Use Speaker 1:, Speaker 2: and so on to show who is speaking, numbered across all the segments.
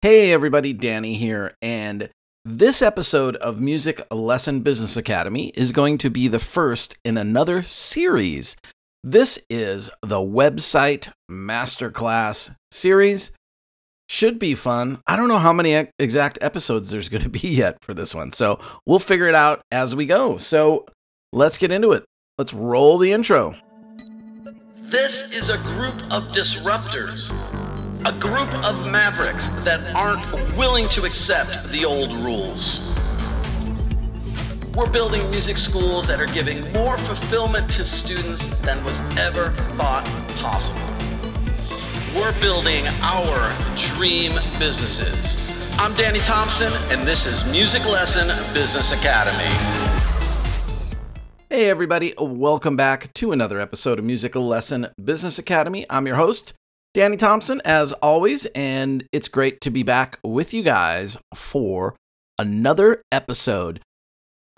Speaker 1: Hey everybody, Danny here, and this episode of Music Lesson Business Academy is going to be the first in another series. This is the website masterclass series. Should be fun. I don't know how many exact episodes there's going to be yet for this one, so we'll figure it out as we go. So let's get into it. Let's roll the intro.
Speaker 2: This is a group of disruptors, a group of mavericks that aren't willing to accept the old rules. We're building music schools that are giving more fulfillment to students than was ever thought possible. We're building our dream businesses. I'm Danny Thompson, and this is Music Lesson Business Academy.
Speaker 1: Hey, everybody, welcome back to another episode of Musical Lesson Business Academy. I'm your host, Danny Thompson, as always, and it's great to be back with you guys for another episode.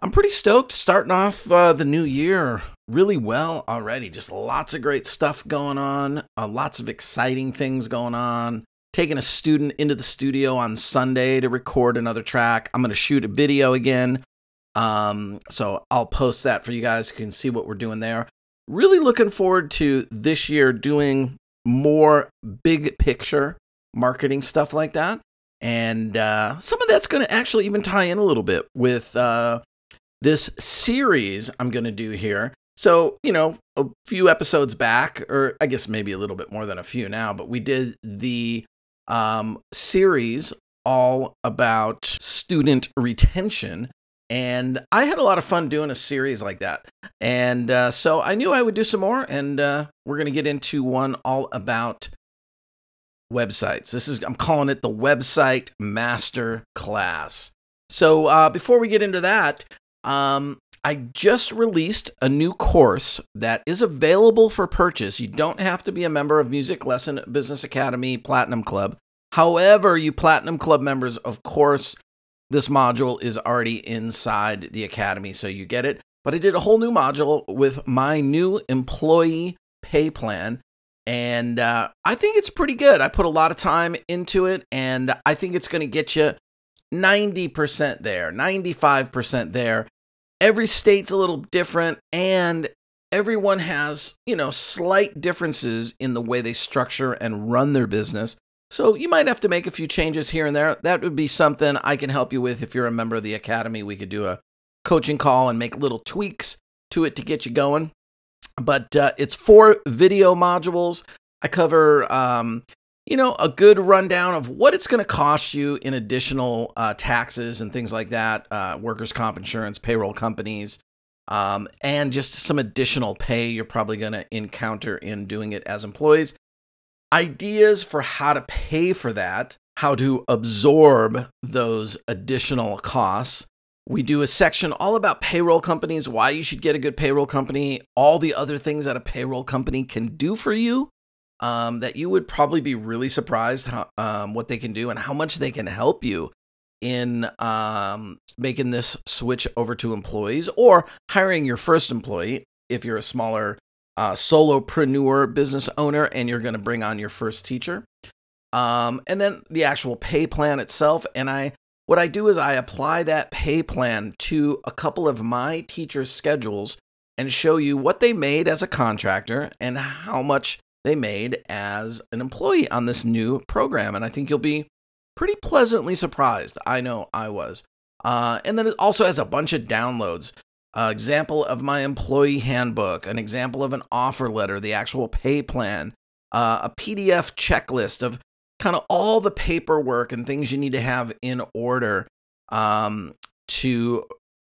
Speaker 1: I'm pretty stoked starting off uh, the new year really well already. Just lots of great stuff going on, uh, lots of exciting things going on. Taking a student into the studio on Sunday to record another track. I'm going to shoot a video again um, so I'll post that for you guys. You can see what we're doing there. Really looking forward to this year doing more big picture marketing stuff like that. And uh, some of that's going to actually even tie in a little bit with uh, this series I'm going to do here. So, you know, a few episodes back, or I guess maybe a little bit more than a few now, but we did the um, series all about student retention and I had a lot of fun doing a series like that. And uh, so I knew I would do some more, and uh, we're going to get into one all about websites. This is, I'm calling it the Website Master Class. So uh, before we get into that, um, I just released a new course that is available for purchase. You don't have to be a member of Music Lesson Business Academy Platinum Club. However, you Platinum Club members, of course, this module is already inside the academy, so you get it. But I did a whole new module with my new employee pay plan, and uh, I think it's pretty good. I put a lot of time into it, and I think it's going to get you 90% there, 95% there. Every state's a little different, and everyone has, you know, slight differences in the way they structure and run their business. So you might have to make a few changes here and there. That would be something I can help you with if you're a member of the academy. We could do a coaching call and make little tweaks to it to get you going. But uh, it's four video modules. I cover, um, you know, a good rundown of what it's going to cost you in additional uh, taxes and things like that, uh, workers' comp insurance, payroll companies, um, and just some additional pay you're probably going to encounter in doing it as employees ideas for how to pay for that, how to absorb those additional costs. We do a section all about payroll companies, why you should get a good payroll company, all the other things that a payroll company can do for you um, that you would probably be really surprised how, um, what they can do and how much they can help you in um, making this switch over to employees or hiring your first employee if you're a smaller uh, solopreneur business owner and you're going to bring on your first teacher. Um, and then the actual pay plan itself. And I, what I do is I apply that pay plan to a couple of my teachers' schedules and show you what they made as a contractor and how much they made as an employee on this new program. And I think you'll be pretty pleasantly surprised. I know I was. Uh, and then it also has a bunch of downloads uh, example of my employee handbook, an example of an offer letter, the actual pay plan, uh, a PDF checklist of kind of all the paperwork and things you need to have in order um, to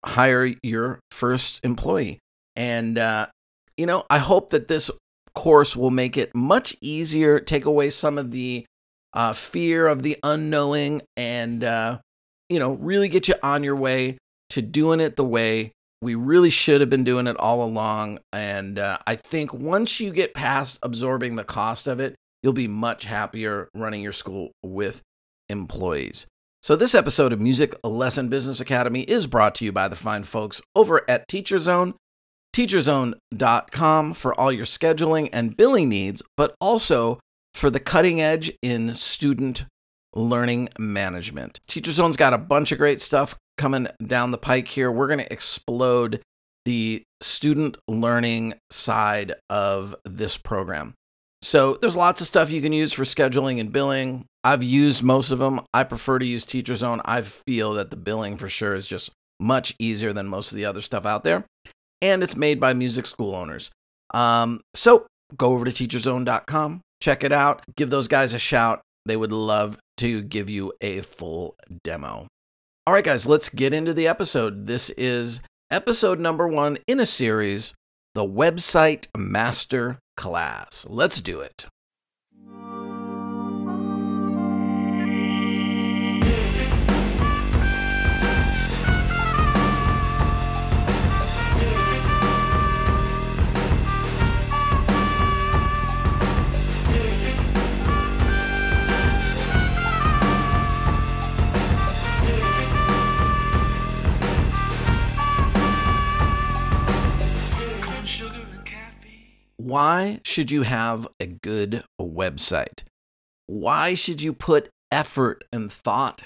Speaker 1: hire your first employee. And, uh, you know, I hope that this course will make it much easier, take away some of the uh, fear of the unknowing, and, uh, you know, really get you on your way to doing it the way we really should have been doing it all along. And uh, I think once you get past absorbing the cost of it, you'll be much happier running your school with employees. So, this episode of Music Lesson Business Academy is brought to you by the fine folks over at TeacherZone, teacherzone.com for all your scheduling and billing needs, but also for the cutting edge in student learning management. Teacher Zone's got a bunch of great stuff coming down the pike here. We're going to explode the student learning side of this program. So there's lots of stuff you can use for scheduling and billing. I've used most of them. I prefer to use Teacher Zone. I feel that the billing for sure is just much easier than most of the other stuff out there. And it's made by music school owners. Um, so go over to teacherzone.com, check it out, give those guys a shout. They would love to give you a full demo. All right, guys, let's get into the episode. This is episode number one in a series, the Website Master Class. Let's do it. Why should you have a good website? Why should you put effort and thought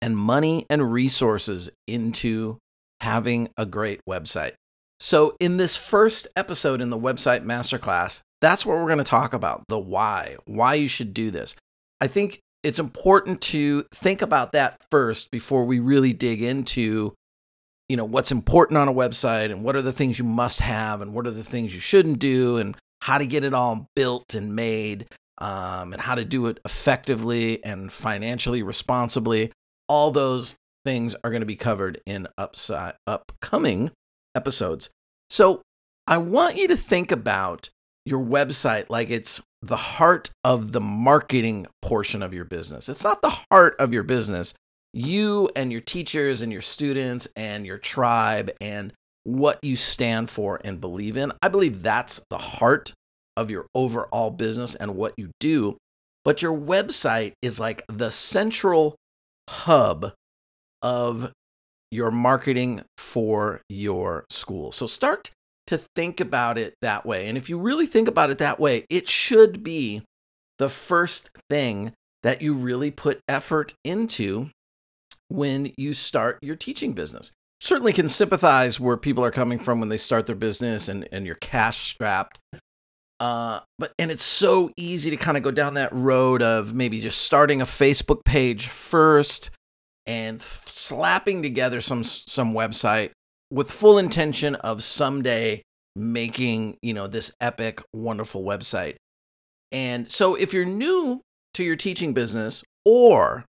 Speaker 1: and money and resources into having a great website? So, in this first episode in the Website Masterclass, that's what we're going to talk about the why, why you should do this. I think it's important to think about that first before we really dig into you know what's important on a website and what are the things you must have and what are the things you shouldn't do and how to get it all built and made um, and how to do it effectively and financially responsibly. All those things are going to be covered in upside, upcoming episodes. So i want you to think about your website like it's the heart of the marketing portion of your business. It's not the heart of your business you and your teachers and your students and your tribe and what you stand for and believe in. I believe that's the heart of your overall business and what you do. But your website is like the central hub of your marketing for your school. So start to think about it that way. And if you really think about it that way, it should be the first thing that you really put effort into when you start your teaching business. Certainly can sympathize where people are coming from when they start their business and, and you're cash strapped. Uh, but and it's so easy to kind of go down that road of maybe just starting a Facebook page first and th- slapping together some some website with full intention of someday making you know this epic wonderful website. And so if you're new to your teaching business or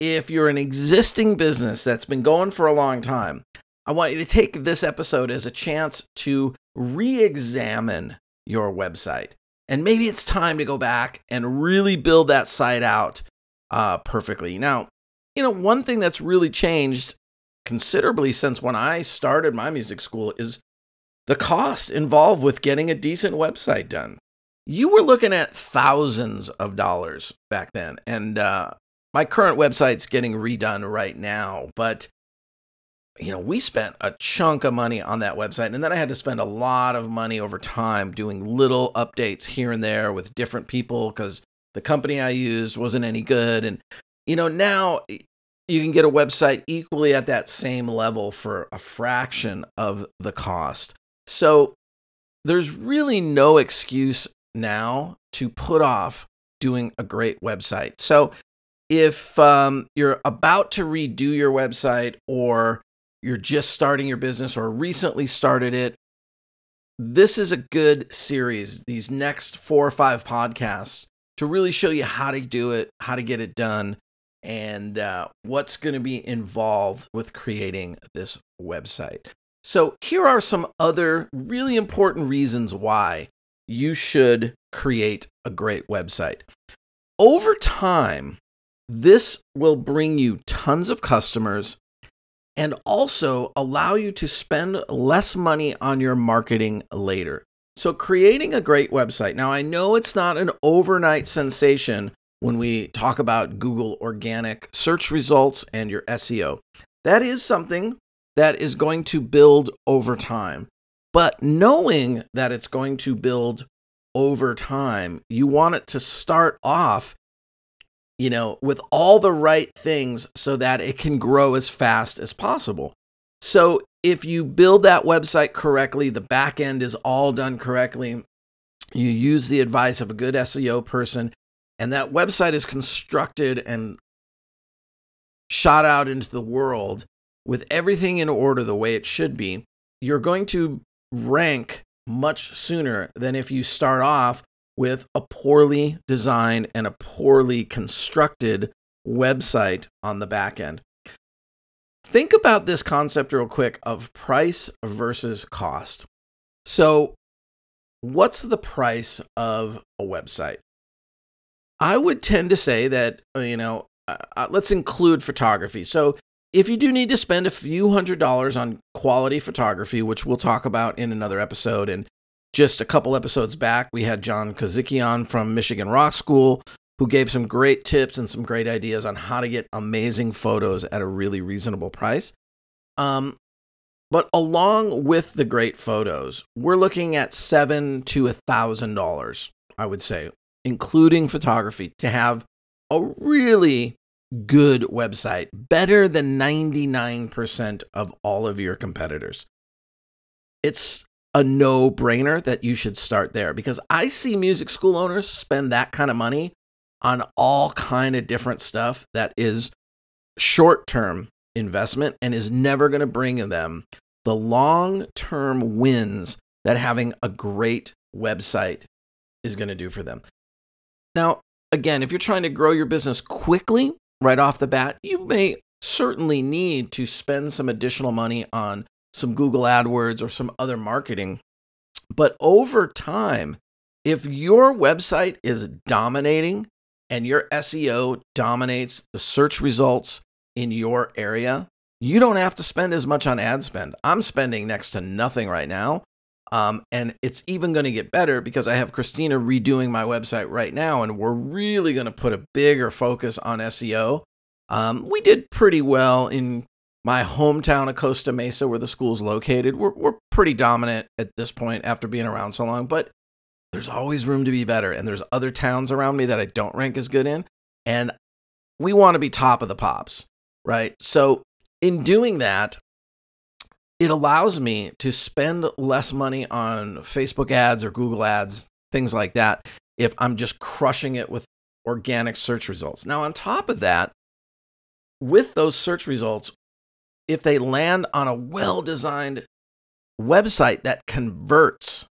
Speaker 1: if you're an existing business that's been going for a long time, I want you to take this episode as a chance to re examine your website. And maybe it's time to go back and really build that site out uh, perfectly. Now, you know, one thing that's really changed considerably since when I started my music school is the cost involved with getting a decent website done. You were looking at thousands of dollars back then. And uh, my current website's getting redone right now, but you know, we spent a chunk of money on that website and then I had to spend a lot of money over time doing little updates here and there with different people cuz the company I used wasn't any good and you know, now you can get a website equally at that same level for a fraction of the cost. So there's really no excuse now to put off doing a great website. So if um, you're about to redo your website or you're just starting your business or recently started it, this is a good series, these next four or five podcasts, to really show you how to do it, how to get it done, and uh, what's going to be involved with creating this website. So, here are some other really important reasons why you should create a great website. Over time, this will bring you tons of customers and also allow you to spend less money on your marketing later. So, creating a great website. Now, I know it's not an overnight sensation when we talk about Google organic search results and your SEO. That is something that is going to build over time. But knowing that it's going to build over time, you want it to start off you know, with all the right things so that it can grow as fast as possible. So if you build that website correctly, the back end is all done correctly, you use the advice of a good SEO person, and that website is constructed and shot out into the world with everything in order the way it should be, you're going to rank much sooner than if you start off with a poorly designed and a poorly constructed website on the back end. Think about this concept real quick of price versus cost. So, what's the price of a website? I would tend to say that, uh, you know, uh, uh, let's include photography. So, if you do need to spend a few hundred dollars on quality photography, which we'll talk about in another episode, and just a couple episodes back, we had John Kazikian from Michigan Rock School, who gave some great tips and some great ideas on how to get amazing photos at a really reasonable price. Um, but along with the great photos, we're looking at seven to a thousand dollars, I would say, including photography, to have a really good website, better than 99% of all of your competitors. It's a no brainer that you should start there because I see music school owners spend that kind of money on all kind of different stuff that is short term investment and is never going to bring them the long term wins that having a great website is going to do for them. Now, again, if you're trying to grow your business quickly right off the bat, you may certainly need to spend some additional money on some Google AdWords or some other marketing. But over time, if your website is dominating and your SEO dominates the search results in your area, you don't have to spend as much on ad spend. I'm spending next to nothing right now. Um, and it's even going to get better because I have Christina redoing my website right now, and we're really going to put a bigger focus on SEO. Um, we did pretty well in my hometown of Costa Mesa, where the school's located. We're, we're pretty dominant at this point after being around so long, but there's always room to be better. And there's other towns around me that I don't rank as good in. And we want to be top of the pops, right? So, in doing that, it allows me to spend less money on Facebook ads or Google ads, things like that, if I'm just crushing it with organic search results. Now, on top of that, with those search results, if they land on a well designed website that converts,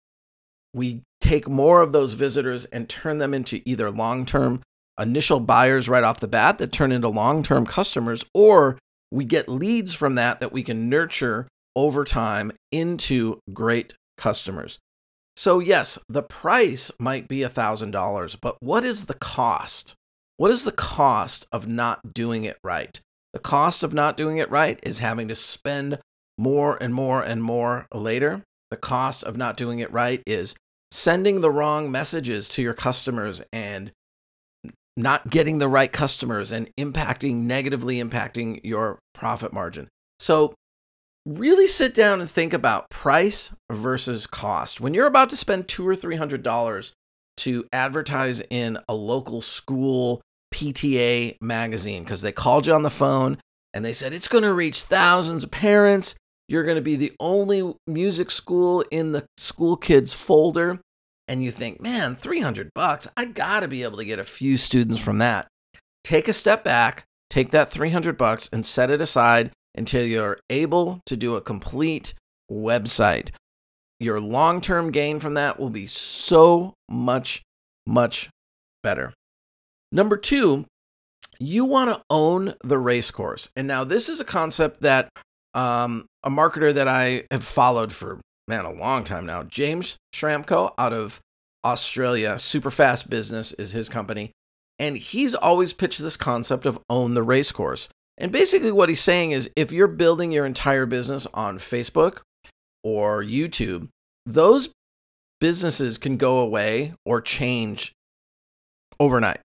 Speaker 1: we take more of those visitors and turn them into either long term initial buyers right off the bat that turn into long term customers, or we get leads from that that we can nurture over time into great customers. So, yes, the price might be $1,000, but what is the cost? What is the cost of not doing it right? The cost of not doing it right is having to spend more and more and more later. The cost of not doing it right is sending the wrong messages to your customers and not getting the right customers and impacting negatively impacting your profit margin. So really sit down and think about price versus cost. When you're about to spend two or three hundred dollars to advertise in a local school PTA magazine, because they called you on the phone and they said it's going to reach thousands of parents. You're going to be the only music school in the school kids folder. And you think, man, 300 bucks, I got to be able to get a few students from that. Take a step back, take that 300 bucks and set it aside until you're able to do a complete website. Your long term gain from that will be so much, much better. Number two, you want to own the race course. And now, this is a concept that um, a marketer that I have followed for, man, a long time now, James Schramko out of Australia, Super Fast Business is his company. And he's always pitched this concept of own the race course. And basically, what he's saying is if you're building your entire business on Facebook or YouTube, those businesses can go away or change overnight.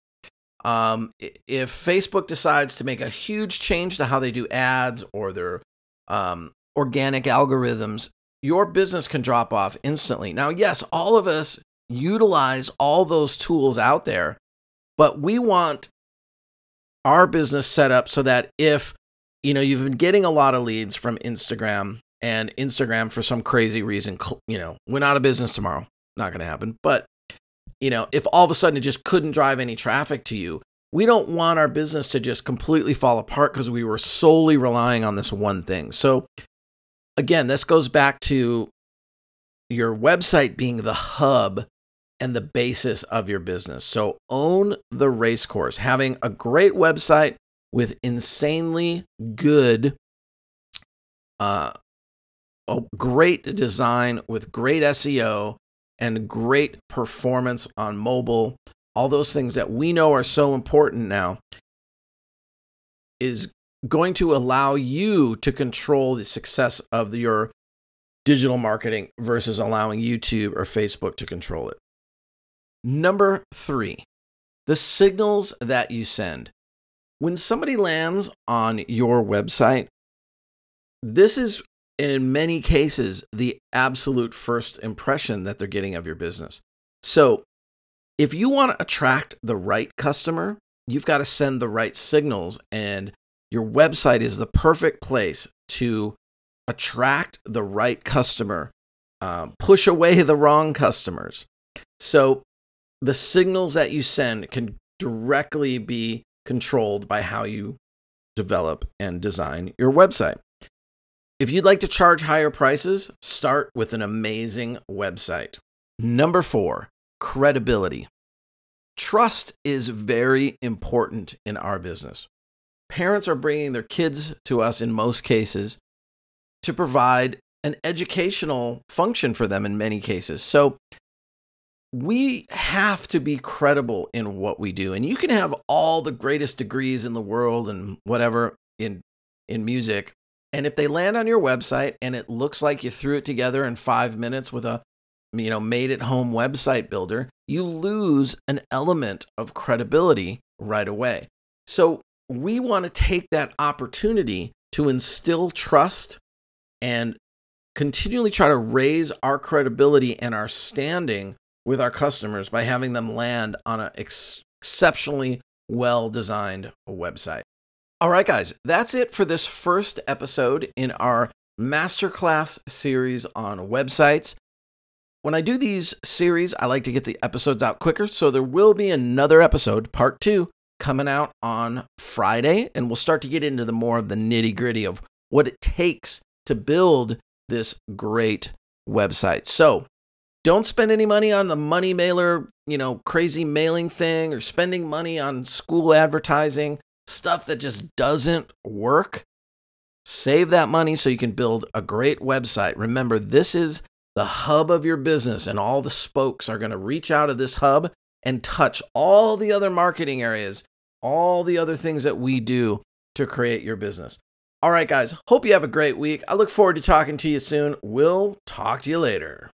Speaker 1: Um, if Facebook decides to make a huge change to how they do ads or their um, organic algorithms, your business can drop off instantly. Now, yes, all of us utilize all those tools out there, but we want our business set up so that if you know you've been getting a lot of leads from Instagram and Instagram for some crazy reason, you know, went out of business tomorrow, not going to happen. But you know, if all of a sudden it just couldn't drive any traffic to you, we don't want our business to just completely fall apart because we were solely relying on this one thing. So again, this goes back to your website being the hub and the basis of your business. So own the race course. Having a great website with insanely good, uh, a great design with great SEO and great performance on mobile, all those things that we know are so important now, is going to allow you to control the success of your digital marketing versus allowing YouTube or Facebook to control it. Number three, the signals that you send. When somebody lands on your website, this is in many cases the absolute first impression that they're getting of your business. So, if you want to attract the right customer, you've got to send the right signals, and your website is the perfect place to attract the right customer, uh, push away the wrong customers. So, the signals that you send can directly be controlled by how you develop and design your website. If you'd like to charge higher prices, start with an amazing website. Number four, credibility. Trust is very important in our business. Parents are bringing their kids to us in most cases to provide an educational function for them in many cases. So we have to be credible in what we do. And you can have all the greatest degrees in the world and whatever in in music. And if they land on your website and it looks like you threw it together in 5 minutes with a you know made at home website builder, you lose an element of credibility right away. So we want to take that opportunity to instill trust and continually try to raise our credibility and our standing with our customers by having them land on an ex- exceptionally well designed website. All right, guys, that's it for this first episode in our masterclass series on websites. When I do these series, I like to get the episodes out quicker, so there will be another episode, part two, coming out on Friday, and we'll start to get into the more of the nitty gritty of what it takes to build this great website. So don't spend any money on the money mailer, you know, crazy mailing thing or spending money on school advertising, stuff that just doesn't work. Save that money so you can build a great website. Remember, this is the hub of your business, and all the spokes are going to reach out of this hub and touch all the other marketing areas, all the other things that we do to create your business. All right, guys, hope you have a great week. I look forward to talking to you soon. We'll talk to you later.